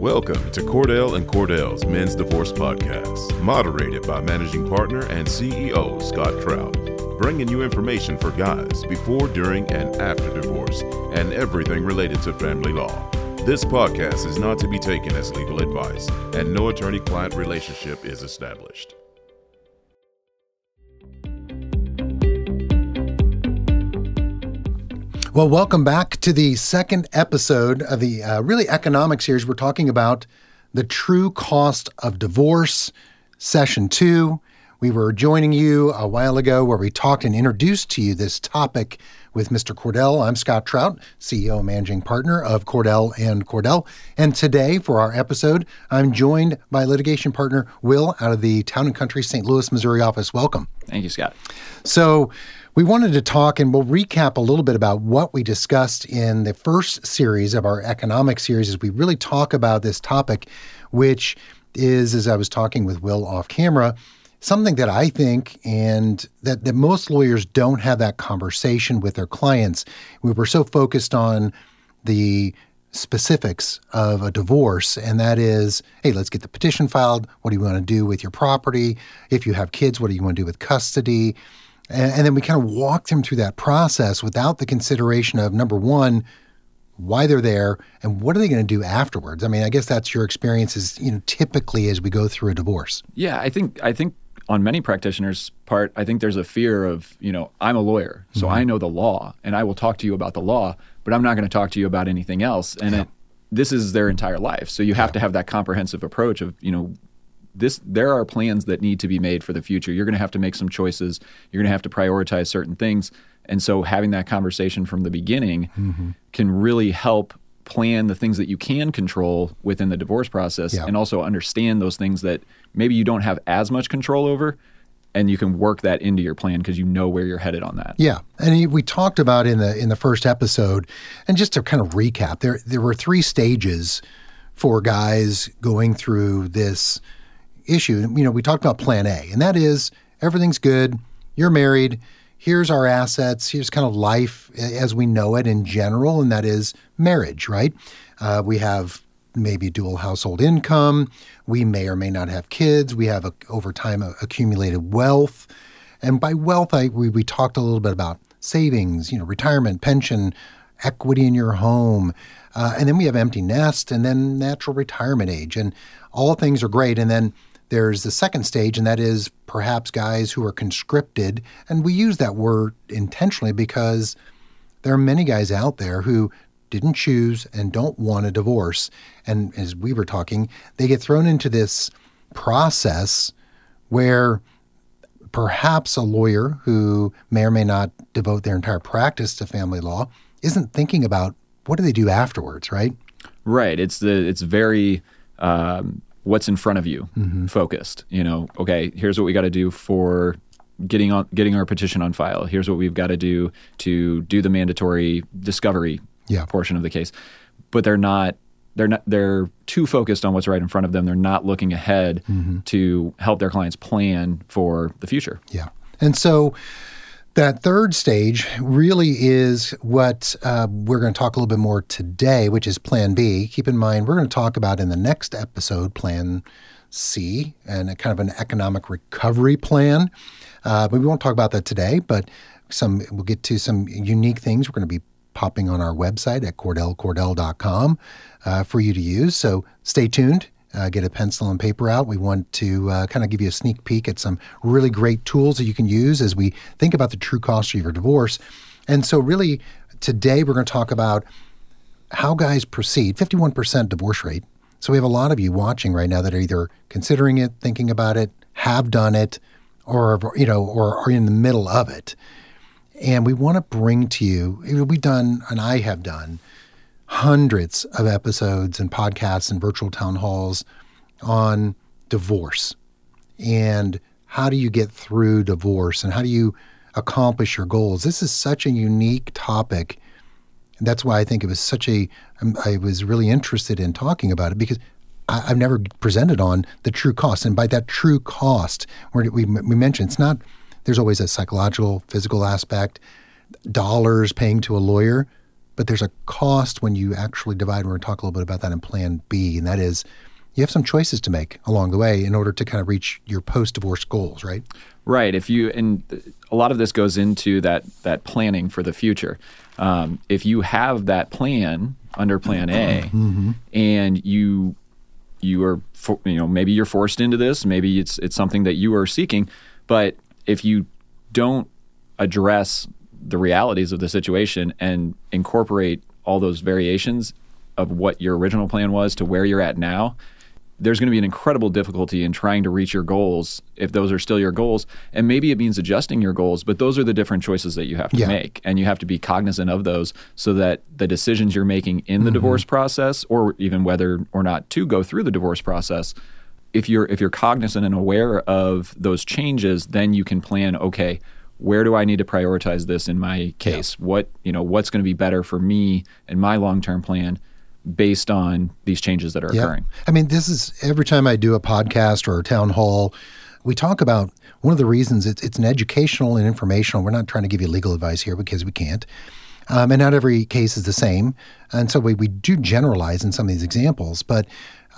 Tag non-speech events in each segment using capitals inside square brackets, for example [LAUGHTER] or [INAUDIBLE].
Welcome to Cordell and Cordell's Men's Divorce Podcast, moderated by managing partner and CEO Scott Trout, bringing you information for guys before, during, and after divorce, and everything related to family law. This podcast is not to be taken as legal advice, and no attorney client relationship is established. Well, welcome back to the second episode of the uh, really economic series. We're talking about the true cost of divorce, session two. We were joining you a while ago where we talked and introduced to you this topic with Mr. Cordell. I'm Scott Trout, CEO and managing partner of Cordell and Cordell. And today, for our episode, I'm joined by litigation partner Will out of the Town and Country St. Louis, Missouri office. Welcome. Thank you, Scott. So, we wanted to talk and we'll recap a little bit about what we discussed in the first series of our economic series as we really talk about this topic, which is, as I was talking with Will off camera, something that I think and that, that most lawyers don't have that conversation with their clients. We were so focused on the specifics of a divorce, and that is, hey, let's get the petition filed. What do you want to do with your property? If you have kids, what do you want to do with custody? And, and then we kind of walked him through that process without the consideration of number one, why they're there and what are they going to do afterwards. I mean, I guess that's your experience is, you know, typically as we go through a divorce. Yeah, I think I think on many practitioners' part, I think there's a fear of, you know, I'm a lawyer, so mm-hmm. I know the law and I will talk to you about the law, but I'm not going to talk to you about anything else. And yeah. it, this is their entire life. So you have yeah. to have that comprehensive approach of, you know, this there are plans that need to be made for the future. You're going to have to make some choices. You're going to have to prioritize certain things. And so having that conversation from the beginning mm-hmm. can really help plan the things that you can control within the divorce process yeah. and also understand those things that maybe you don't have as much control over and you can work that into your plan because you know where you're headed on that. Yeah, and we talked about in the in the first episode, and just to kind of recap, there there were three stages for guys going through this issue, you know, we talked about plan A, and that is everything's good, you're married, here's our assets, here's kind of life as we know it in general, and that is marriage, right? Uh, we have maybe dual household income, we may or may not have kids, we have a, over time accumulated wealth. And by wealth, I, we, we talked a little bit about savings, you know, retirement, pension, equity in your home. Uh, and then we have empty nest and then natural retirement age. And all things are great. And then there's the second stage, and that is perhaps guys who are conscripted. And we use that word intentionally because there are many guys out there who didn't choose and don't want a divorce. And as we were talking, they get thrown into this process where perhaps a lawyer who may or may not devote their entire practice to family law isn't thinking about what do they do afterwards, right? Right. It's the it's very um, what's in front of you mm-hmm. focused. You know, okay, here's what we got to do for getting on getting our petition on file. Here's what we've got to do to do the mandatory discovery yeah. portion of the case. But they're not they're not they're too focused on what's right in front of them. They're not looking ahead mm-hmm. to help their clients plan for the future. Yeah. And so that third stage really is what uh, we're going to talk a little bit more today, which is Plan B. Keep in mind, we're going to talk about in the next episode Plan C and a kind of an economic recovery plan. Uh, but we won't talk about that today, but some we'll get to some unique things we're going to be popping on our website at cordellcordell.com uh, for you to use. So stay tuned uh, get a pencil and paper out. We want to uh, kind of give you a sneak peek at some really great tools that you can use as we think about the true cost of your divorce. And so, really, today we're going to talk about how guys proceed 51% divorce rate. So, we have a lot of you watching right now that are either considering it, thinking about it, have done it, or, you know, or are in the middle of it. And we want to bring to you, we've done, and I have done, hundreds of episodes and podcasts and virtual town halls on divorce and how do you get through divorce and how do you accomplish your goals. This is such a unique topic. And that's why I think it was such a. Um, was really interested in talking about it because I, have never presented on the true cost. And by that true cost, where we, we mentioned it's not, there's always a psychological, physical aspect, dollars paying to a lawyer but there's a cost when you actually divide. We're going to talk a little bit about that in Plan B, and that is you have some choices to make along the way in order to kind of reach your post-divorce goals, right? Right. If you and a lot of this goes into that that planning for the future. Um, if you have that plan under Plan A, [CLEARS THROAT] mm-hmm. and you you are for, you know maybe you're forced into this, maybe it's it's something that you are seeking, but if you don't address the realities of the situation and incorporate all those variations of what your original plan was to where you're at now, there's going to be an incredible difficulty in trying to reach your goals if those are still your goals. And maybe it means adjusting your goals, but those are the different choices that you have to yeah. make. And you have to be cognizant of those so that the decisions you're making in the mm-hmm. divorce process, or even whether or not to go through the divorce process, if you're if you're cognizant and aware of those changes, then you can plan, okay, where do I need to prioritize this in my case? Yeah. What, you know, what's going to be better for me and my long-term plan? based on these changes that are yeah. occurring. I mean, this is every time I do a podcast or a town hall, we talk about one of the reasons it's, it's an educational and informational. We're not trying to give you legal advice here because we can't. Um, and not every case is the same. And so we, we do generalize in some of these examples, but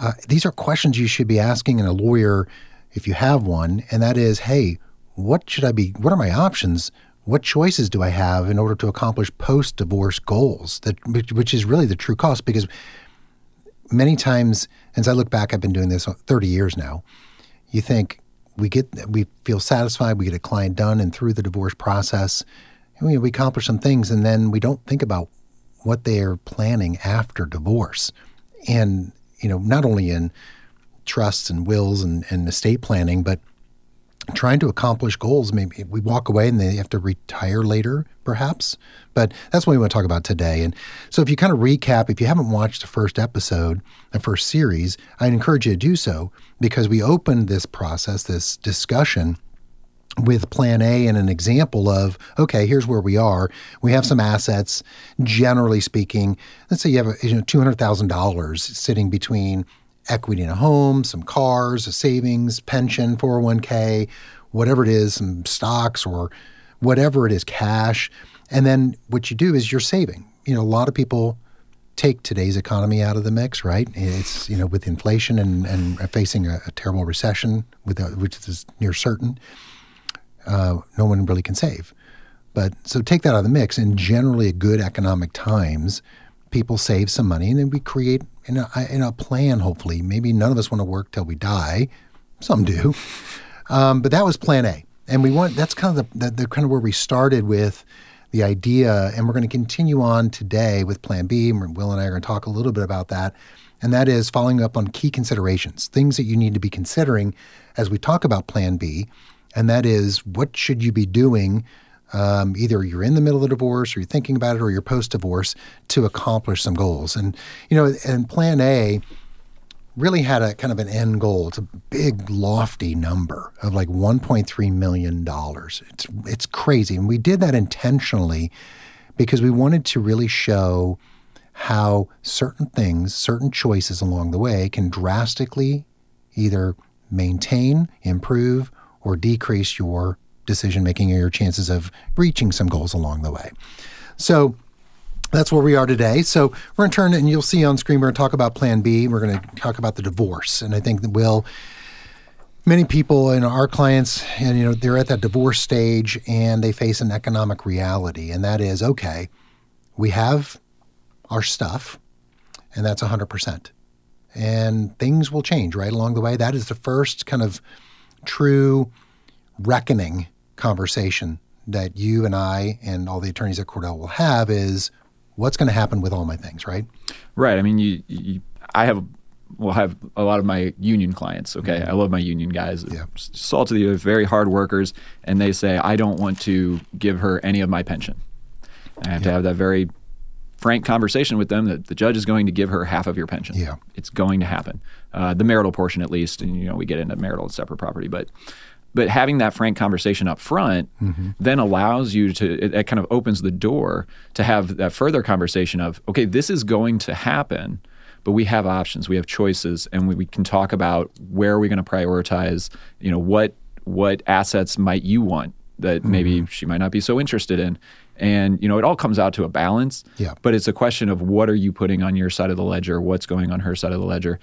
uh, these are questions you should be asking in a lawyer if you have one. And that is, hey, what should I be, what are my options what choices do I have in order to accomplish post divorce goals? That which is really the true cost because many times, as I look back, I've been doing this 30 years now. You think we get we feel satisfied, we get a client done and through the divorce process, we, we accomplish some things, and then we don't think about what they are planning after divorce, and you know not only in trusts and wills and, and estate planning, but trying to accomplish goals. Maybe we walk away and they have to retire later, perhaps. But that's what we want to talk about today. And so, if you kind of recap, if you haven't watched the first episode, the first series, I'd encourage you to do so because we opened this process, this discussion with plan A and an example of, okay, here's where we are. We have some assets, generally speaking. Let's say you have you know, $200,000 sitting between equity in a home, some cars, a savings, pension, 401k, whatever it is, some stocks or whatever it is, cash. And then what you do is you're saving. You know, a lot of people take today's economy out of the mix, right? It's, you know, with inflation and, and facing a, a terrible recession, with a, which is near certain, uh, no one really can save. But so take that out of the mix. And generally, good economic times, people save some money and then we create in a, in a plan, hopefully. Maybe none of us want to work till we die. Some do. Um, but that was plan A. And we want that's kind of the, the, the, kind of where we started with the idea, and we're going to continue on today with Plan B. Will and I are going to talk a little bit about that, and that is following up on key considerations, things that you need to be considering as we talk about Plan B, and that is what should you be doing um, either you're in the middle of the divorce or you're thinking about it or you're post divorce to accomplish some goals. And, you know, and plan A really had a kind of an end goal. It's a big, lofty number of like $1.3 million. It's, it's crazy. And we did that intentionally because we wanted to really show how certain things, certain choices along the way can drastically either maintain, improve, or decrease your decision making or your chances of reaching some goals along the way. So that's where we are today. So we're going to turn and you'll see on screen, we're going to talk about Plan B. We're going to talk about the divorce. And I think that will many people and our clients and you know they're at that divorce stage and they face an economic reality and that is okay we have our stuff and that's 100% and things will change right along the way that is the first kind of true reckoning conversation that you and I and all the attorneys at Cordell will have is what's going to happen with all my things, right? Right. I mean, you, you I have will have a lot of my union clients. Okay, mm-hmm. I love my union guys. Yeah. Salt to the earth, very hard workers, and they say I don't want to give her any of my pension. I have yeah. to have that very frank conversation with them that the judge is going to give her half of your pension. Yeah, it's going to happen. Uh, the marital portion, at least, and you know we get into marital and separate property, but but having that frank conversation up front mm-hmm. then allows you to, it, it, kind of opens the door to have that further conversation of, okay, this is going to happen, but we have options, we have choices, and we, we can talk about where are we going to prioritize, you know, what what assets might you want that mm-hmm. maybe she might not be so interested in And you know, it all comes out to a balance. Yeah. But it's a question of what are you putting on your side of the ledger, what's going on her side of the ledger,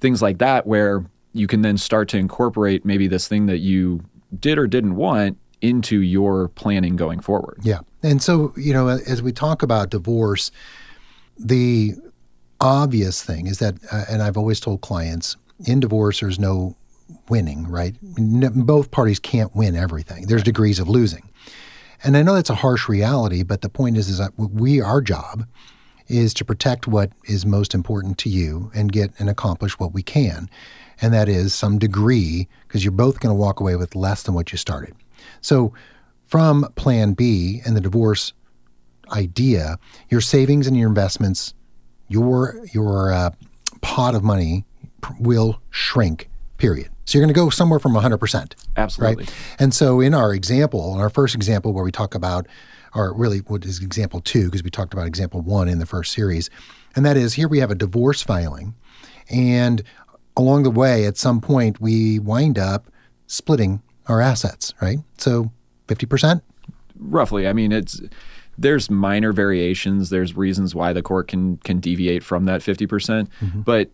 things like that, where you can then start to incorporate maybe this thing that you did or didn't want into your planning going forward. Yeah. And so, you know, as we talk about divorce, the obvious thing is that, uh, and I've always told clients, in divorce, there's no winning, right? N- both parties can't win everything. There's degrees of losing. And I know that's a harsh reality, but the point is, is that we, our job is to protect what is most important to you and get and accomplish what we can. And that is some degree, because you're both going to walk away with less than what you started. So, from plan B and the divorce idea, your savings and your investments, your your uh, pot of money will shrink. Period. So you're going to go somewhere from 100%. Absolutely. Right? And so in our example, in our first example where we talk about, or really what is example two, because we talked about example one in the first series, and that is here we have a divorce filing, and along the way, at some point, we wind up splitting our assets, right? So 50%? Roughly. I mean, it's there's minor variations. There's reasons why the court can can deviate from that 50%, percent mm hmm but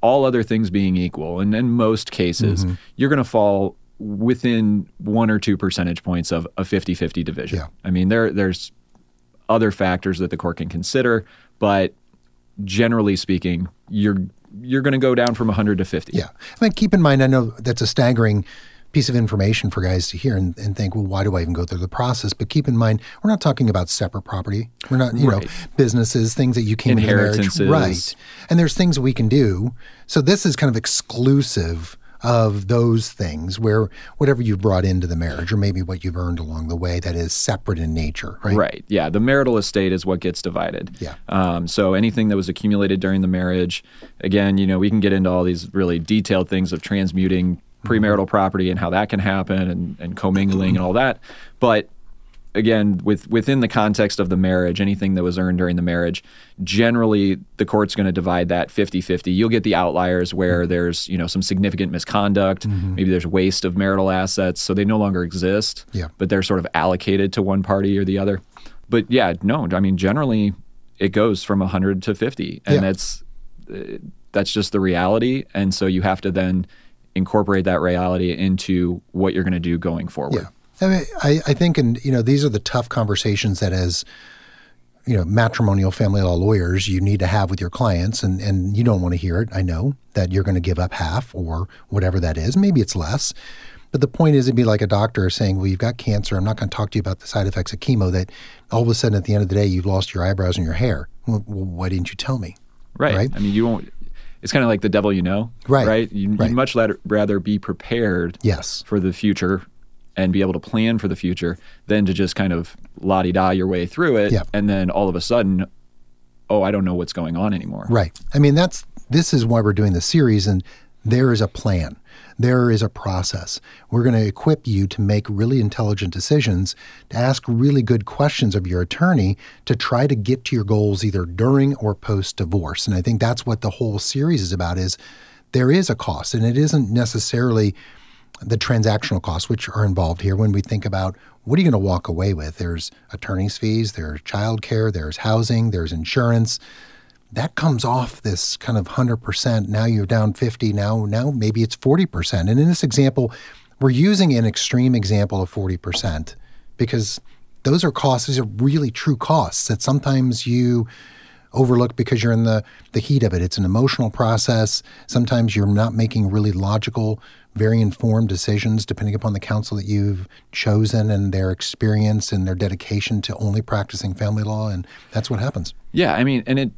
all other things being equal, and in most cases, mm-hmm. you're going to fall within one or two percentage points of a 50-50 division. Yeah. I mean, there there's other factors that the court can consider, but generally speaking, you're you're going to go down from 100 to 50. Yeah. I mean, keep in mind, I know that's a staggering piece of information for guys to hear and, and, think, well, why do I even go through the process? But keep in mind, we're not talking about separate property. We're not, you right. know, businesses, things that you came into marriage. Right. And there's things we can do. So this is kind of exclusive of those things where whatever you've brought into the marriage or maybe what you've earned along the way that is separate in nature, right? Right. Yeah. The marital estate is what gets divided. Yeah. Um, so anything that was accumulated during the marriage, again, you know, we can get into all these really detailed things of transmuting premarital property and how that can happen and, and commingling and all that. But again, with within the context of the marriage, anything that was earned during the marriage, generally the court's going to divide that 50-50. You'll get the outliers where mm-hmm. there's, you know, some significant misconduct, mm-hmm. maybe there's waste of marital assets, so they no longer exist, yeah. but they're sort of allocated to one party or the other. But yeah, no, I mean generally it goes from 100 to 50 and yeah. that's uh, that's just the reality and so you have to then incorporate that reality into what you're going to do going forward. Yeah. I, mean, I, I think, and you know, these are the tough conversations that as you know, matrimonial family law lawyers, you need to have with your clients, and and you don't want to hear it. I know that you're going to give up half or whatever that is. Maybe it's less, but the point is, it'd be like a doctor saying, "Well, you've got cancer. I'm not going to talk to you about the side effects of chemo." That all of a sudden, at the end of the day, you've lost your eyebrows and your hair. Well, why didn't you tell me? Right. right. I mean, you won't it's kind of like the devil you know, right? Right. You, right. would much rather be prepared, yes, for the future and be able to plan for the future than to just kind of la di da your way through it, yep. and then all of a sudden, oh, I don't know what's going on anymore. Right. I mean, that's this is why we're doing the series, and there is a plan. There is a process. We're going to equip you to make really intelligent decisions, to ask really good questions of your attorney to try to get to your goals either during or post divorce. And I think that's what the whole series is about is there is a cost and it isn't necessarily the transactional costs which are involved here when we think about what are you going to walk away with? There's attorney's fees, there's childcare, there's housing, there's insurance that comes off this kind of 100%. Now you're down 50. Now, now maybe it's 40%. And in this example, we're using an extreme example of 40% because those are costs, these are really true costs that sometimes you overlook because you're in the, the heat of it. It's an emotional process. Sometimes you're not making really logical, very informed decisions depending upon the counsel that you've chosen and their experience and their dedication to only practicing family law. And that's what happens. Yeah. I mean, and it,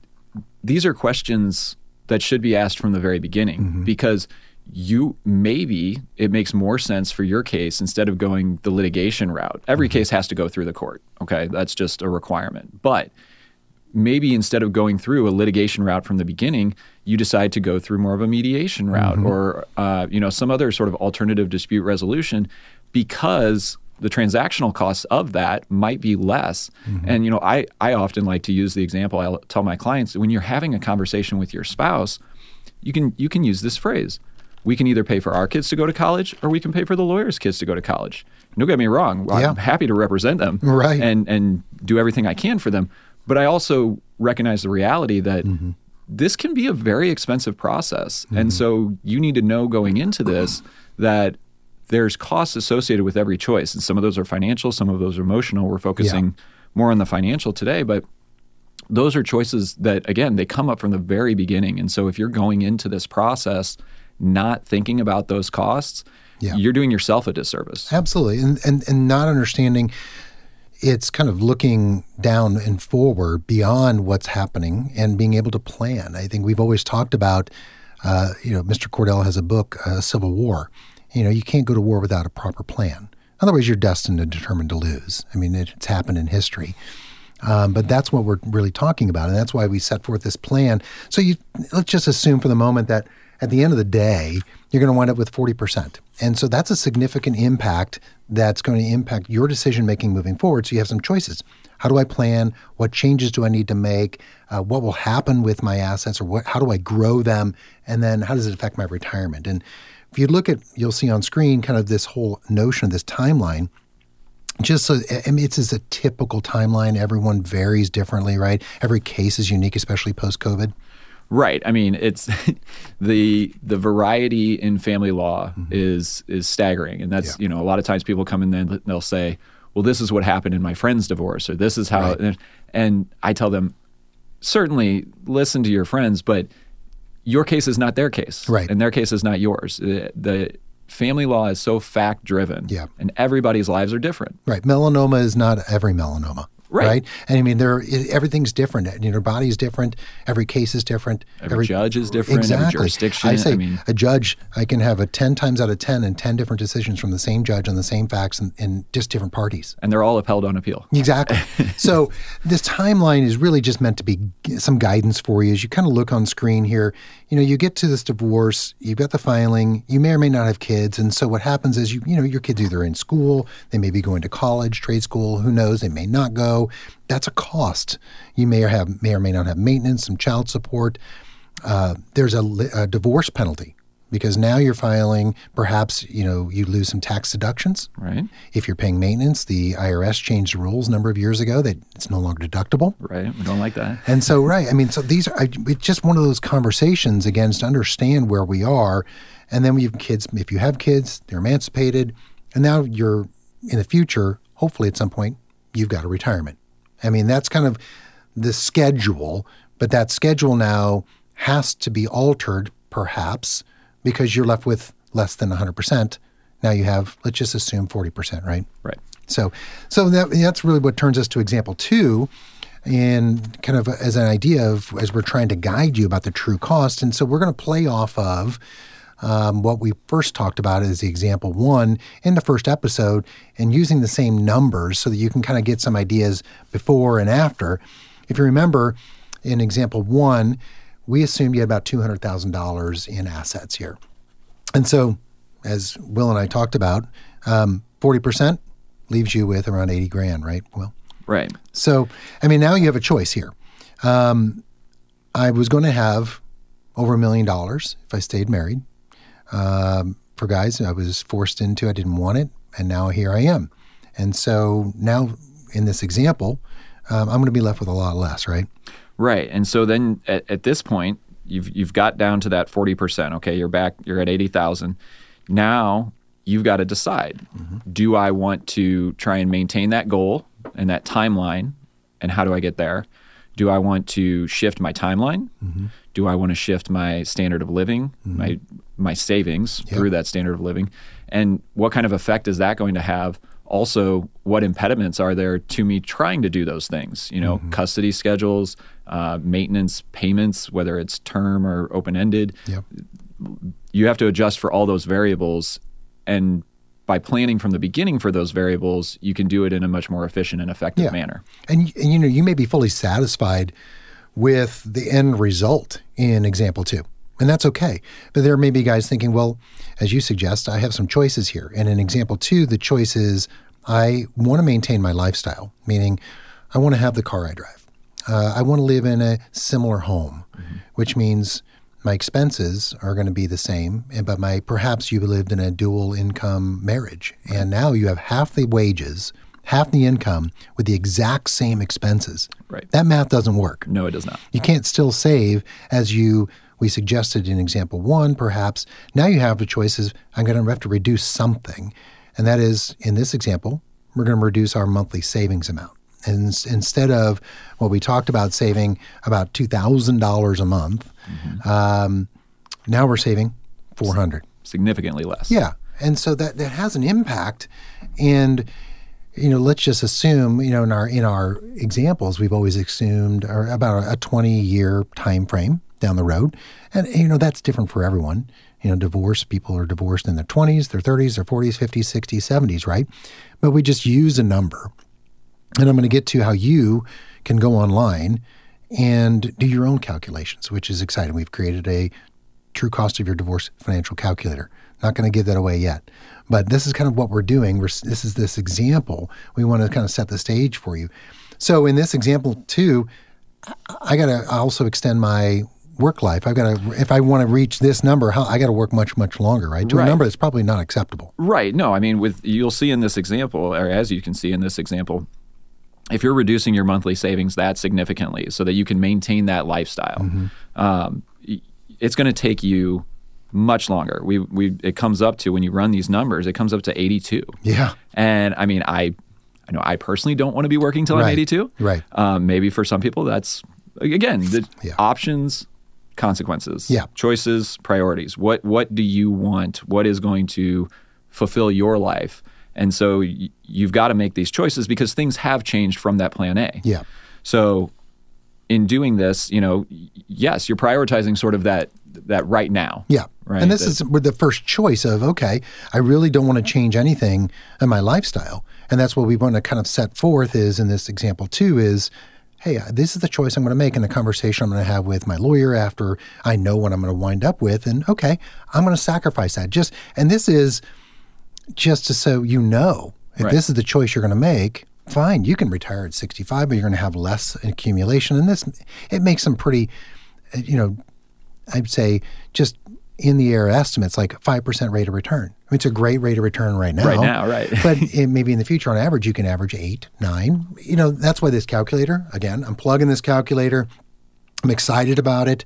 these are questions that should be asked from the very beginning mm-hmm. because you maybe it makes more sense for your case instead of going the litigation route. Every mm-hmm. case has to go through the court. Okay, that's just a requirement. But maybe instead of going through a litigation route from the beginning, you decide to go through more of a mediation route mm-hmm. or uh, you know some other sort of alternative dispute resolution because the transactional costs of that might be less. Mm-hmm. And you know, I I often like to use the example. I tell my clients when you're having a conversation with your spouse, you can you can use this phrase. we can either pay for our kids to go to college or we can pay for the lawyer's kids to go to college. Don't get me wrong. Yeah. I'm happy to represent them Right. and, and do everything I can for them. But I also recognize the reality that Mm-hmm. this can be a very expensive process. And so you need to know going into this that there's costs associated with every choice. And some of those are financial, some of those are emotional. We're focusing more on the financial today, but those are choices that again they come up from the very beginning and so if you're going into this process not thinking about those costs Yeah. you're doing yourself a disservice Absolutely. And, and, and not understanding it's kind of looking down and forward beyond what's happening and being able to plan. I think we've always talked about, uh, you know, Mr. Cordell has a book, uh, Civil War. You know, you can't go to war without a proper plan. Otherwise, you're destined and determined to lose. I mean, it, it's happened in history. Um, but that's what we're really talking about, and that's why we set forth this plan. So you let's just assume for the moment that at the end of the day, you're going to wind up with 40%. And so that's a significant impact that's going to impact your decision making moving forward. So you have some choices. How do I plan? What changes do I need to make? Uh, what will happen with my assets, or what? How do I grow them? And then how does it affect my retirement? And if you look at, you'll see on screen kind of this whole notion of this timeline just so I mean, it's just a typical timeline. Everyone varies differently, right? Every case is unique, especially post COVID. Right i mean it's [LAUGHS] the the variety in family law is is staggering and that's Mm-hmm. Yeah. you know a lot of times people come in and they'll say well this is what happened in my friend's divorce or this is how Right. and i tell them certainly listen to your friends but your case is not their case Right. and their case is not yours the, the family law is so fact driven Yeah. and everybody's lives are different Right. Melanoma is not every melanoma. Right. And I mean, there everything's different. You know, your body's different. Every case is different. Every judge is different, every Exactly. jurisdiction, I say I mean- a judge, I can have a ten times out of ten and ten different decisions from the same judge on the same facts and, and just different parties. and they're all upheld on appeal Exactly. [LAUGHS] so this timeline is really just meant to be some guidance for you as you kind of look on screen here. You know, you get to this divorce, you've got the filing, you may or may not have kids, and so what happens is you you know your kids either in school, they may be going to college, trade school, who knows, they may not go. That's a cost. You may or have may or may not have maintenance, some child support. Uh, there's a, a divorce penalty because now you're filing. Perhaps you know you lose some tax deductions. right If you're paying maintenance, the IRS changed the rules a number of years ago that it's no longer deductible. right we don't like that And so, right, I mean, so these are I, it's just one of those conversations again to understand where we are. And then we have kids, if you have kids, they're emancipated. And now you're in the future, hopefully at some point, you've got a retirement. I mean, that's kind of the schedule, but that schedule now has to be altered, perhaps, because you're left with less than 100%. Now you have, let's just assume 40%, right? right So, so that, that's really what turns us to example two, and kind of as an idea of as we're trying to guide you about the true cost. And so we're going to play off of um, what we first talked about as the example one in the first episode, and using the same numbers so that you can kind of get some ideas before and after. If you remember, in example one, we assumed you had about two hundred thousand dollars in assets here. And so, as Will and I talked about, um, forty percent leaves you with around eighty grand, right? Will. right So, I mean, now you have a choice here. Um, I was going to have over a million dollars if I stayed married. Um, for guys, I was forced into. I didn't want it, and now here I am. And so now, in this example, um, I'm going to be left with a lot less, right? Right. And so then at, at this point, you've you've got down to that 40%. Okay, you're back, you're at 80,000. Now you've got to decide. Mm-hmm. Do I want to try and maintain that goal and that timeline and how do I get there? Do I want to shift my timeline? Mm-hmm. Do I want to shift my standard of living, mm-hmm. my my savings through that standard of living? And what kind of effect is that going to have? Also, what impediments are there to me trying to do those things? You know, custody schedules, uh, maintenance payments, whether it's term or open ended. Yep. You have to adjust for all those variables. And by planning from the beginning for those variables, you can do it in a much more efficient and effective Yeah. manner. And, and you know, you may be fully satisfied with the end result in example two. And that's okay. But there may be guys thinking, well, as you suggest, I have some choices here. And in example two, the choice is I want to maintain my lifestyle, meaning I want to have the car I drive. Uh, I want to live in a similar home, which means my expenses are going to be the same, and but my perhaps you lived in a dual income marriage, and now you have half the wages, half the income with the exact same expenses. Right. That math doesn't work. No, it does not. You can't still save as you we suggested in example one, perhaps. Now you have the choices. I'm going to have to reduce something, and that is in this example, we're going to reduce our monthly savings amount. And instead of what we talked about saving about two thousand dollars a month, um, now we're saving four hundred. Significantly less. Yeah, and so that that has an impact, and you know, let's just assume, you know, in our in our examples, we've always assumed about a twenty year time frame down the road, and you know that's different for everyone. You know, divorced people are divorced in their twenties, their thirties, their forties, fifties, sixties, seventies, right? But we just use a number, and I'm going to get to how you can go online and do your own calculations, which is exciting. We've created a true cost of your divorce financial calculator. Not going to give that away yet, but this is kind of what we're doing. We're, this is this example. We want to kind of set the stage for you. So in this example too, I got to also extend my work life. I've got to if I want to reach this number, how, I got to work much much longer, right? To Right. a number that's probably not acceptable. Right. No, I mean, with you'll see in this example, or as you can see in this example, if you're reducing your monthly savings that significantly so that you can maintain that lifestyle, um, it's going to take you much longer. We we it comes up to when you run these numbers, it comes up to 82. Yeah. And I mean, I I know I personally don't want to be working till I'm 82. Right. Um, maybe for some people that's again the Yeah. options, consequences, Yeah. choices, priorities. What what do you want? What is going to fulfill your life? And so y- you've got to make these choices because things have changed from that plan A. Yeah. So in doing this, you know, yes, you're prioritizing sort of that that right now. Yeah. Right. And this That- is with the first choice of, okay, I really don't want to change anything in my lifestyle. And that's what we want to kind of set forth is in this example too is, hey, uh, this is the choice I'm going to make in the conversation I'm going to have with my lawyer after I know what I'm going to wind up with. And okay, I'm going to sacrifice that. Just and this is just to so you know, if Right. this is the choice you're going to make, fine, you can retire at 65, but you're going to have less accumulation. And this it makes some pretty, uh, you know, I'd say just in the air estimates, like 5% rate of return. I mean, it's a great rate of return right now. Right now, right. [LAUGHS] but [LAUGHS] it, maybe in the future, on average, you can average eight, nine. You know, that's why this calculator, again, I'm plugging this calculator. I'm excited about it.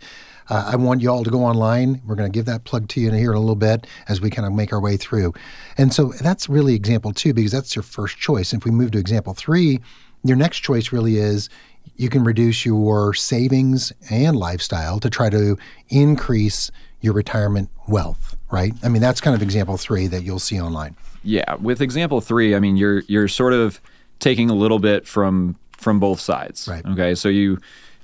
Uh, I want you all to go online. We're going to give that plug to you in here in a little bit as we kind of make our way through. And so that's really example two because that's your first choice. If we move to example three, your next choice really is you can reduce your savings and lifestyle to try to increase your retirement wealth, right? I mean, that's kind of example three that you'll see online. Yeah, with example three, I mean you're you're sort of taking a little bit from from both sides. Right. Okay, so you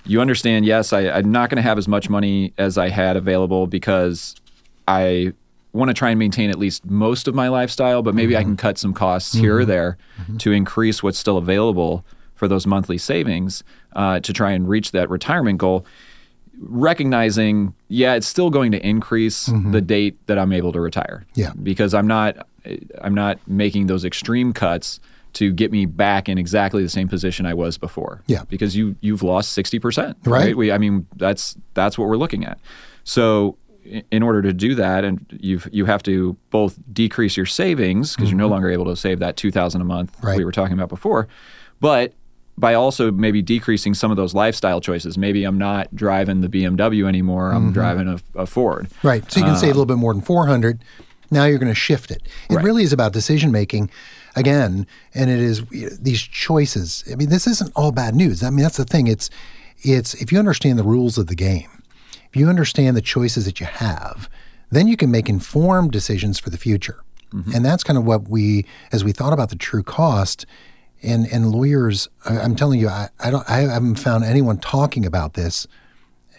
you understand. Yes, I, I'm not going to have as much money as I had available because I want to try and maintain at least most of my lifestyle, but maybe I can mm-hmm. cut some costs here or mm-hmm. there mm-hmm. to increase what's still available for those monthly savings uh, to try and reach that retirement goal. Recognizing, yeah, it's still going to increase the date that I'm able to retire Yeah. because I'm not I'm not making those extreme cuts to get me back in exactly the same position I was before. Yeah. Because you you've lost 60%, Right. right? We I mean that's that's what we're looking at. So in order to do that and you've you have to both decrease your savings because you're no longer able to save that 2000 a month Mm-hmm. Right. we were talking about before, but by also maybe decreasing some of those lifestyle choices. Maybe I'm not driving the BMW anymore. Mm-hmm. I'm driving a, a Ford. Right. So you can save a little bit more than 400. Now you're going to shift it. It Right. really is about decision making again, and it is these choices. I mean, this isn't all bad news. I mean, that's the thing. It's it's if you understand the rules of the game, if you understand the choices that you have, then you can make informed decisions for the future. And that's kind of what we as we thought about the true cost and and lawyers I- I'm telling you I, I don't I haven't found anyone talking about this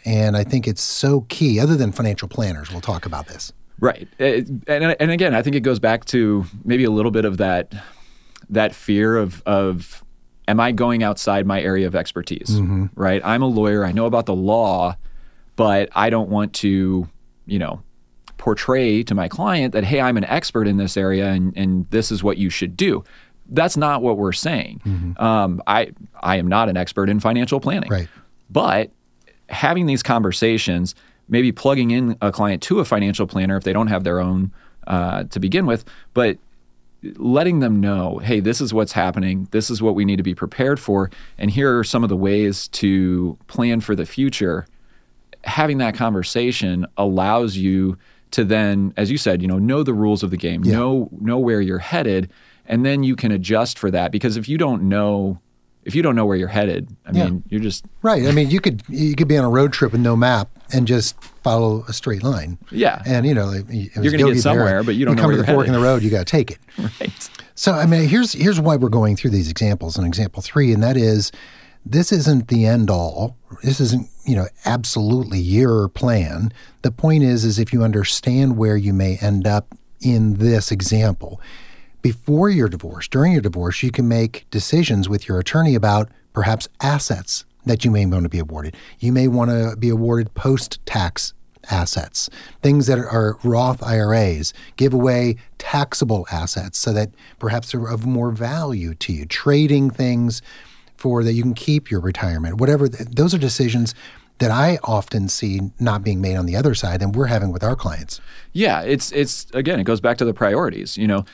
and I think it's so key. Other than financial planners, we'll talk about this. Right. Eh, and and again, I think it goes back to maybe a little bit of that that fear of of am I going outside my area of expertise? Mm-hmm. Right? I'm a lawyer, I know about the law, but I don't want to, you know, portray to my client that hey, I'm an expert in this area and and this is what you should do. That's not what we're saying. Um, I I am not an expert in financial planning. Right. But having these conversations maybe plugging in a client to a financial planner if they don't have their own uh, to begin with, but letting them know, hey, this is what's happening. This is what we need to be prepared for. And here are some of the ways to plan for the future. Having that conversation allows you to then, as you said, you know, know the rules of the game, Yeah. know know where you're headed, and then you can adjust for that. Because if you don't know if you don't know where you're headed, I Yeah. mean, you're just Right. I mean, you could you could be on a road trip with no map and just follow a straight line. yeah. And you know, like, it was You're gonna get Yogi Berra. somewhere, but you don't know come where to the fork in the road. You got to take it. [LAUGHS] right. So I mean, here's here's why we're going through these examples. And example three, and that is, this isn't the end all. This isn't you know absolutely your plan. The point is, is if you understand where you may end up in this example, before your divorce, during your divorce, you can make decisions with your attorney about perhaps assets that you may want to be awarded. You may want to be awarded post tax assets, things that are Roth IRAs, give away taxable assets so that perhaps are of more value to you, trading things for that you can keep your retirement, whatever. Those are decisions that I often see not being made on the other side and we're having with our clients. Yeah, it's it's again, it goes back to the priorities. You know,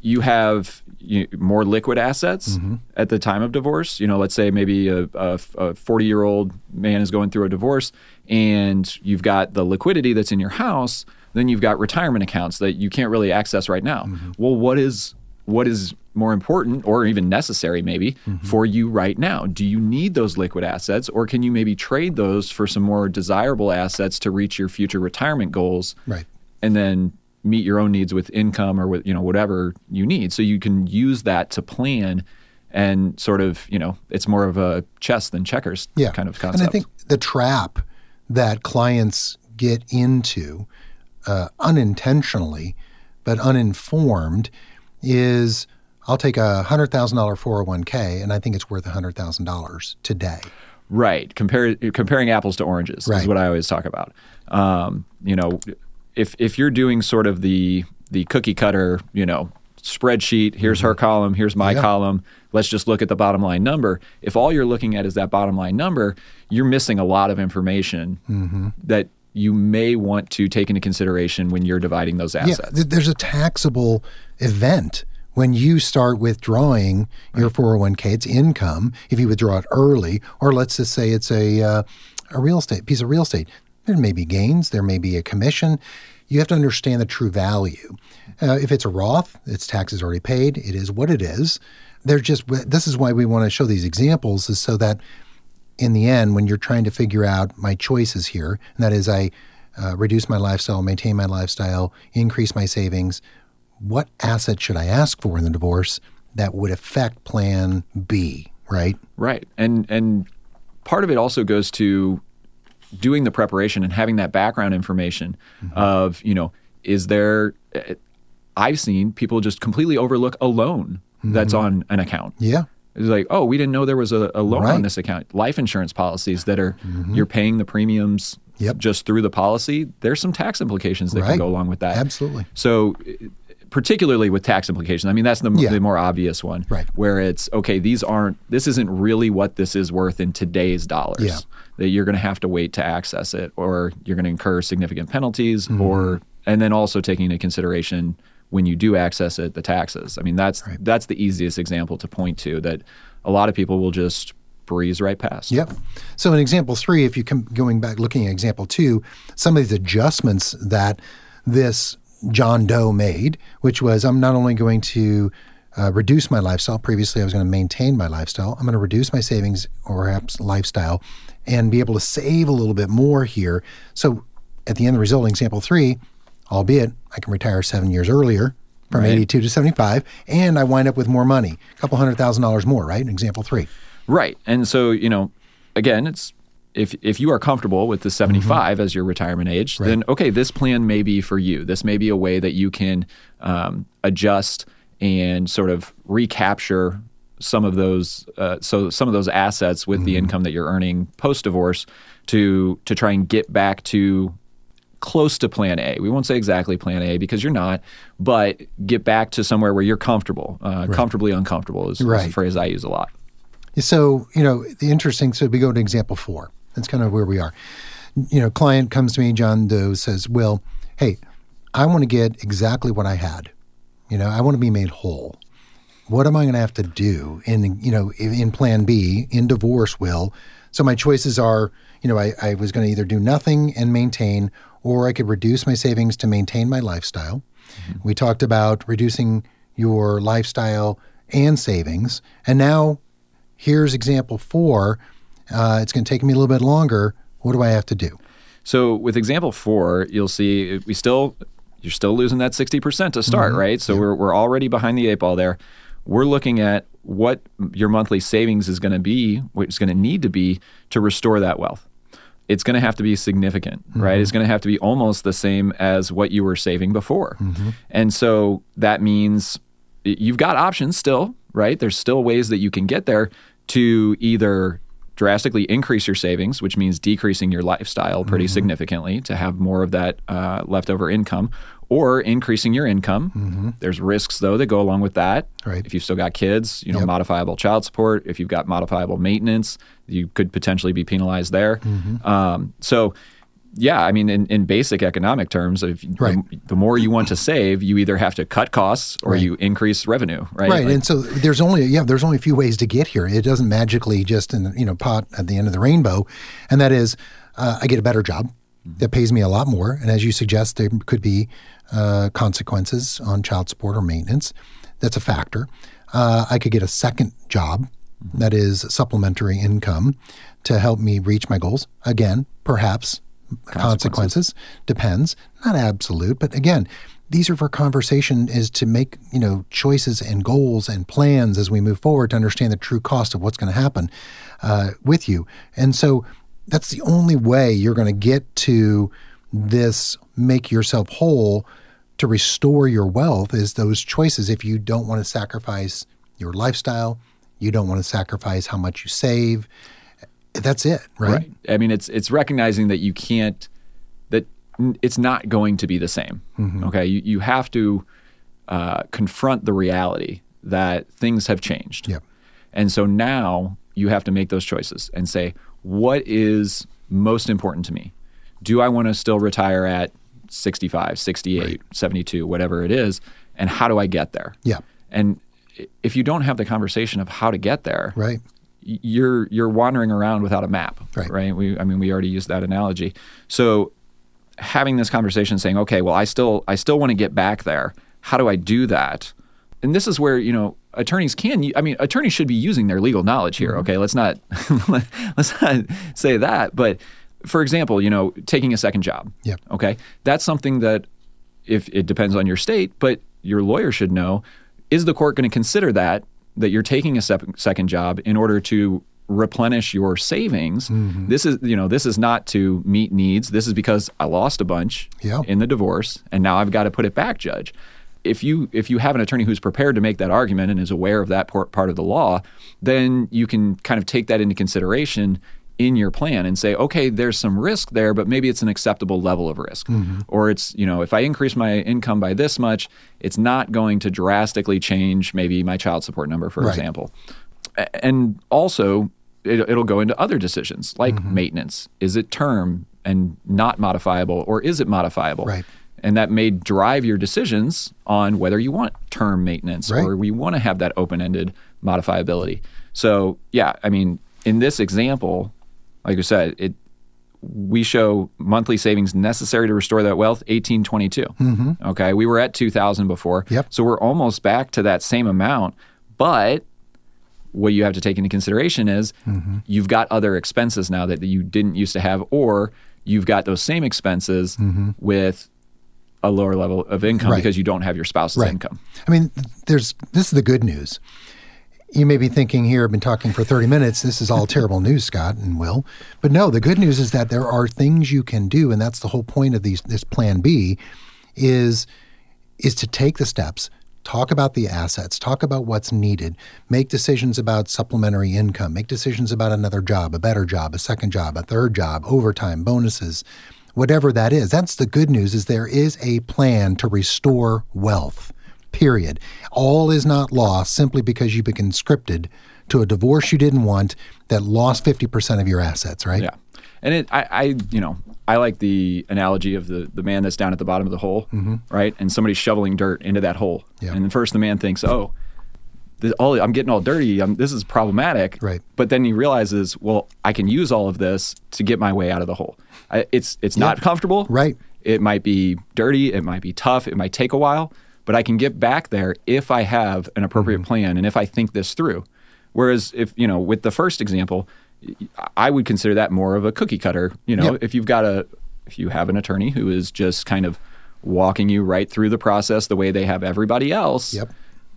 you have you, more liquid assets mm-hmm. at the time of divorce. You know, let's say maybe a forty year old man is going through a divorce, and you've got the liquidity that's in your house. Then you've got retirement accounts that you can't really access right now. Mm-hmm. Well, what is what is more important or even necessary maybe mm-hmm. for you right now? Do you need those liquid assets or can you maybe trade those for some more desirable assets to reach your future retirement goals? Right. and then meet your own needs with income or with you know whatever you need so you can use that to plan and sort of you know it's more of a chess than checkers yeah. kind of concept And I think the trap that clients get into uh, unintentionally, but uninformed, is I'll take a hundred thousand dollar four hundred one k, and I think it's worth a hundred thousand dollars today. right Compare, comparing apples to oranges Right. is what i always talk about um, you know if if you're doing sort of the the cookie cutter you know spreadsheet here's her column here's my Mm-hmm. Yeah. column let's just look at the bottom line number if all you're looking at is that bottom line number you're missing a lot of information Mm-hmm. that you may want to take into consideration when you're dividing those assets th- there's a taxable event when you start withdrawing your 401k. It's income if you withdraw it early, or let's just say it's a uh, a real estate piece of real estate. There may be gains, there may be a commission. You have to understand the true value. Uh, if it's a Roth, its tax is already paid. It is what it is. They're just. This is why we want to show these examples, is so that in the end, when you're trying to figure out my choices here, and that is I uh, reduce my lifestyle, maintain my lifestyle, increase my savings, what asset should I ask for in the divorce that would affect plan B, right? Right. And and part of it also goes to doing the preparation and having that background information of, you know, is there eh, I've seen people just completely overlook a loan that's on an account. Yeah. It's like, oh, we didn't know there was a, a loan Right. on this account. Life insurance policies that are you're paying the premiums Yep. just through the policy. There's some tax implications that Right. can go along with that. Absolutely. So, eh, particularly with tax implications, I mean that's the, Yeah. the more obvious one, Right. Where it's okay, these aren't. This isn't really what this is worth in today's dollars. Yeah. That you're going to have to wait to access it, or you're going to incur significant penalties, Mm-hmm. or and then also taking into consideration when you do access it, the taxes. I mean that's that's the easiest example to point to that a lot of people will just breeze right past. Yep. So in example three, if you come going back looking at example two, some of these adjustments that this John Doe made, which was I'm not only going to uh, reduce my lifestyle. Previously, I was going to maintain my lifestyle. I'm going to reduce my savings or perhaps lifestyle, and be able to save a little bit more here. So at the end, of the result, in example three, albeit I can retire seven years earlier from Right. 82 to 75, and I wind up with more money, a couple hundred thousand dollars more, right? In example three. Right. And so, you know, again, it's if if you are comfortable with the 75 as your retirement age, then okay, this plan may be for you. This may be a way that you can um, adjust and sort of recapture some of those uh, so some of those assets with the income that you're earning post divorce to to try and get back to close to plan A. We won't say exactly plan A because you're not, but get back to somewhere where you're comfortable. Uh, Comfortably uncomfortable is, is a phrase I use a lot. So, you know, the interesting, so we go to example four. That's kind of where we are. you know, client comes to me, John Doe says, Will, hey, I want to get exactly what I had. You know, I want to be made whole. What am I going to have to do in, you know, in plan B, in divorce will? So my choices are, you know, I, I was going to either do nothing and maintain, or I could reduce my savings to maintain my lifestyle. Mm-hmm. We talked about reducing your lifestyle and savings. And now here's example four. Uh, it's going to take me a little bit longer. What do I have to do? So with example four, you'll see we still you're still losing that 60% to start, mm-hmm. right? So we're, we're already behind the eight ball there. We're looking at what your monthly savings is going to be, what it's going to need to be to restore that wealth. It's going to have to be significant, mm-hmm. right? It's going to have to be almost the same as what you were saving before. Mm-hmm. And so that means you've got options still, right? There's still ways that you can get there to either drastically increase your savings, which means decreasing your lifestyle pretty mm-hmm. significantly to have more of that uh, leftover income, or increasing your income. Mm-hmm. There's risks though that go along with that. Right. If you've still got kids, you know, yep. modifiable child support. If you've got modifiable maintenance, you could potentially be penalized there. Mm-hmm. Um, so yeah, I mean, in, in basic economic terms, if right. the, the, more you want to save, you either have to cut costs or right. you increase revenue, right? Right, like, and so there's only yeah, there's only a few ways to get here. It doesn't magically just in you know pot at the end of the rainbow, and that is uh, I get a better job mm-hmm. that pays me a lot more, and as you suggest, there could be uh, consequences on child support or maintenance. That's a factor. Uh, I could get a second job mm-hmm. that is supplementary income to help me reach my goals. Again, perhaps consequences. consequences. Depends. Not absolute, but again, these are for conversation is to make you know choices and goals and plans as we move forward to understand the true cost of what's going to happen uh, with you and so that's the only way you're going to get to this make yourself whole to restore your wealth is those choices if you don't want to sacrifice your lifestyle you don't want to sacrifice how much you save that's it, right? Right. I mean, it's it's recognizing that you can't that it's not going to be the same. Mm-hmm. Okay, you you have to uh, confront the reality that things have changed. Yep. And so now you have to make those choices and say, what is most important to me? Do I want to still retire at 65, 68, right. 72, whatever it is? And how do I get there? Yeah. And if you don't have the conversation of how to get there, right you're you're wandering around without a map, right? right? We, I mean, we already used that analogy. So having this conversation, saying, okay, well, I still I still want to get back there. How do I do that? And this is where you know attorneys can. I mean, attorneys should be using their legal knowledge here. Mm-hmm. Okay, let's not [LAUGHS] let's not say that. But for example, you know, taking a second job. Yeah. Okay, that's something that if it depends on your state, but your lawyer should know. Is the court going to consider that that you're taking a sep- second job in order to replenish your savings. Mm-hmm. This is, you know, this is not to meet needs. This is because I lost a bunch yeah. in the divorce and now I've got to put it back, judge. If you if you have an attorney who's prepared to make that argument and is aware of that part of the law, then you can kind of take that into consideration in your plan and say, okay, there's some risk there, but maybe it's an acceptable level of risk. Mm-hmm. Or it's, you know, if I increase my income by this much, it's not going to drastically change maybe my child support number, for right. example. And also, it, will go into other decisions like mm-hmm. maintenance. Is it term and not modifiable, or is it modifiable? Right. And that may drive your decisions on whether you want term maintenance right. or we want to have that open ended modifiability. So, yeah, I mean, in this example, like I said, it we show monthly savings necessary to restore that wealth 1822 mm-hmm. okay we were at 2000 before yep. so we're almost back to that same amount but what you have to take into consideration is mm-hmm. you've got other expenses now that you didn't used to have or you've got those same expenses mm-hmm. with a lower level of income right. because you don't have your spouse's right. income i mean there's this is the good news you may be thinking here, I've been talking for 30 minutes. This is all [LAUGHS] terrible news, Scott and Will. But no, the good news is that there are things you can do, and that's the whole point of these this plan B is is to take the steps, talk about the assets, talk about what's needed, make decisions about supplementary income, make decisions about another job, a better job, a second job, a third job, overtime, bonuses, whatever that is. That's the good news is there is a plan to restore wealth period. All is not lost simply because you've been conscripted to a divorce you didn't want that lost 50% of your assets, right? Yeah. And it, I, I, you know, I like the analogy of the the man that's down at the bottom of the hole, right? And somebody's shoveling dirt into that hole, Mm-hmm. Yeah. and first the man thinks, oh. This, all, I'm getting all dirty. I'm, this is problematic. Right. But then he realizes, well, I can use all of this to get my way out of the hole. I, it's it's not comfortable. Right. It might be dirty. It might be tough. It might take a while, but I can get back there if I have an appropriate mm-hmm. plan and if I think this through. Whereas if you know, with the first example, I would consider that more of a cookie cutter. You know, Yep. if you've got a if you have an attorney who is just kind of walking you right through the process the way they have everybody else, Yep.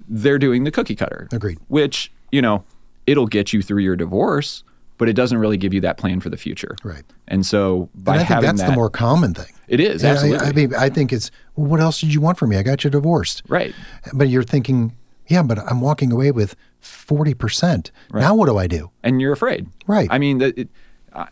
they're doing the cookie cutter. Agreed. Which, you know, it'll get you through your divorce, but it doesn't really give you that plan for the future. Right. And so by and I think having that's that, the more common thing. it is And I- absolutely I, mean, I think it's well, what else did you want from me? I got you divorced. right. But you're thinking, yeah, but I'm walking away with forty percent. Now what do I do? and you're afraid. Right. I mean, the, it, uh,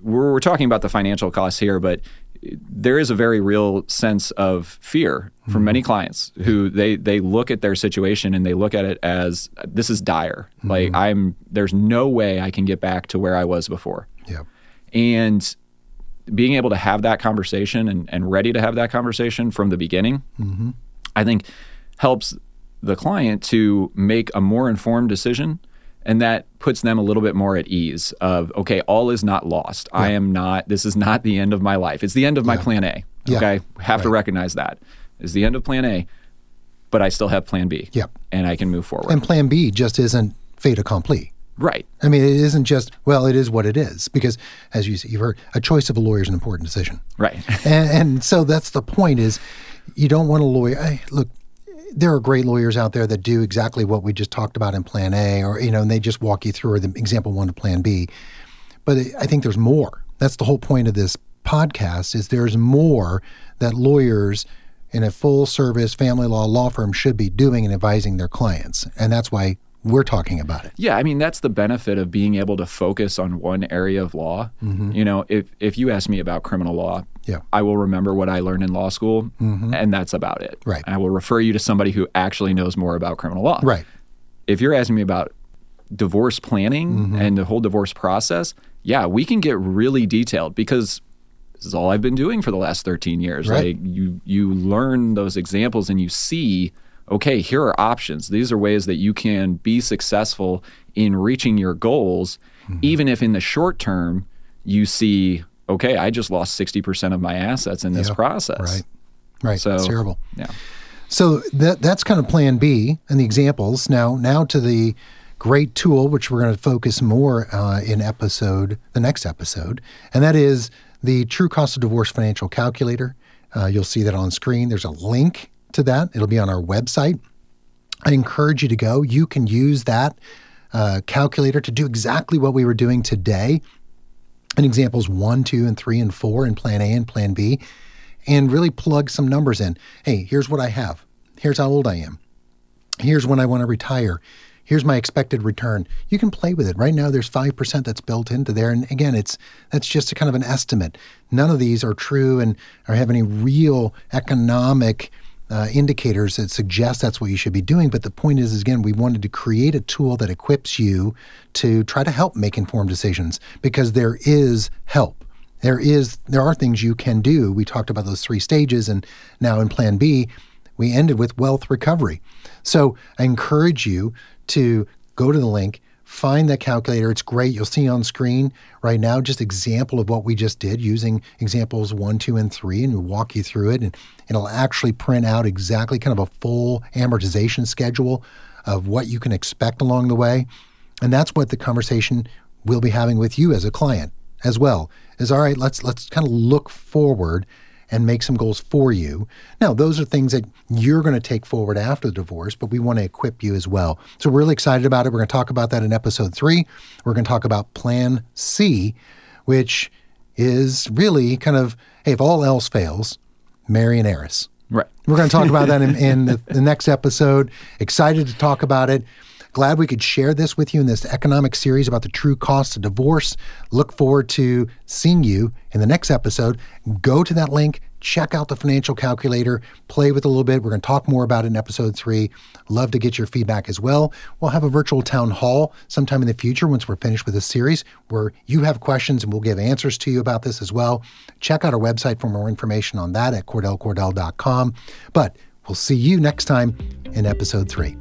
we're, we're talking about the financial costs here, but there is a very real sense of fear Mm-hmm. from many clients who they they look at their situation and they look at it as this is dire. Mm-hmm. Like I'm there's no way I can get back to where I was before. Yeah. And being able to have that conversation and, and ready to have that conversation from the beginning, I think helps the client to make a more informed decision. And that puts them a little bit more at ease of, okay, all is not lost. I am not, this is not the end of my life. It's the end of my plan A. Yeah. Okay. Have to recognize that. It's the end of plan A, but I still have plan B. Yep. And I can move forward. And Plan B just isn't fait accompli. right. I mean, it isn't just well, it is what it is because, as you you've heard, a choice of a lawyer is an important decision. Right. [LAUGHS] and, and so that's the point is you don't want a lawyer I, look there are great lawyers out there that do exactly what we just talked about in plan a or you know and they just walk you through the example one to plan b. But i think there's more. That's the whole point of this podcast is there's more that lawyers in a full service family law law firm should be doing and advising their clients. And that's why we're talking about it Yeah, I mean that's the benefit of being able to focus on one area of law. You know, if if you ask me about criminal law, Mm-hmm. Yeah. I will remember what I learned in law school, and that's about it. Right. And I will refer you to somebody who actually knows more about criminal law. right If you're asking me about divorce planning Mm-hmm. and the whole divorce process, yeah, we can get really detailed because this is all I've been doing for the last 13 years. Right. Like you you learn those examples and you see, okay, here are options. These are ways that you can be successful in reaching your goals, Mm-hmm. even if in the short term you see, okay, I just lost 60% of my assets in this Yeah. process. right right So it's terrible Yeah. So that that's kind of plan B and the examples. Now now to the great tool which we're going to focus more uh, in episode the next episode, and that is the True Cost of Divorce Financial Calculator. Uh, you'll see that on screen. There's a link to that. It'll be on our website. I encourage you to go. You can use that uh, calculator to do exactly what we were doing today in examples one, two, and three, and four in Plan A and Plan B, and really plug some numbers in. Hey, here's what I have. Here's how old I am. Here's when I want to retire. Here's my expected return. You can play with it. Right now, there's five percent that's built into there, and again, it's that's just a kind of an estimate. None of these are true and or have any real economic uh, indicators that suggest that's what you should be doing. But the point is, is, again, we wanted to create a tool that equips you to try to help make informed decisions because there is help. There is there are things you can do. We talked about those three stages, and now in Plan B, we ended with wealth recovery. So I encourage you to go to the link, find that calculator. It's great. You'll see on screen right now just example of what we just did using examples one, two, and three, and we'll walk you through it. And it'll actually print out exactly kind of a full amortization schedule of what you can expect along the way. And that's what the conversation we'll be having with you as a client as well. Is all right, let's let's kind of look forward and make some goals for you. Now, those are things that you're going to take forward after the divorce, but we want to equip you as well. So we're really excited about it. We're going to talk about that in episode three. We're going to talk about Plan C, which is really kind of hey, if all else fails, marry an heiress. Right. We're going to talk about that in, in the, the [LAUGHS] next episode. Excited to talk about it. Glad we could share this with you in this economic series about the true costs of divorce. Look forward to seeing you in the next episode. Go to that link, check out the financial calculator, play with it a little bit. We're going to talk more about it in episode three. Love to get your feedback as well. We'll have a virtual town hall sometime in the future once we're finished with this series where you have questions and we'll give answers to you about this as well. Check out our website for more information on that at cordellcordell.com. But we'll see you next time in episode three.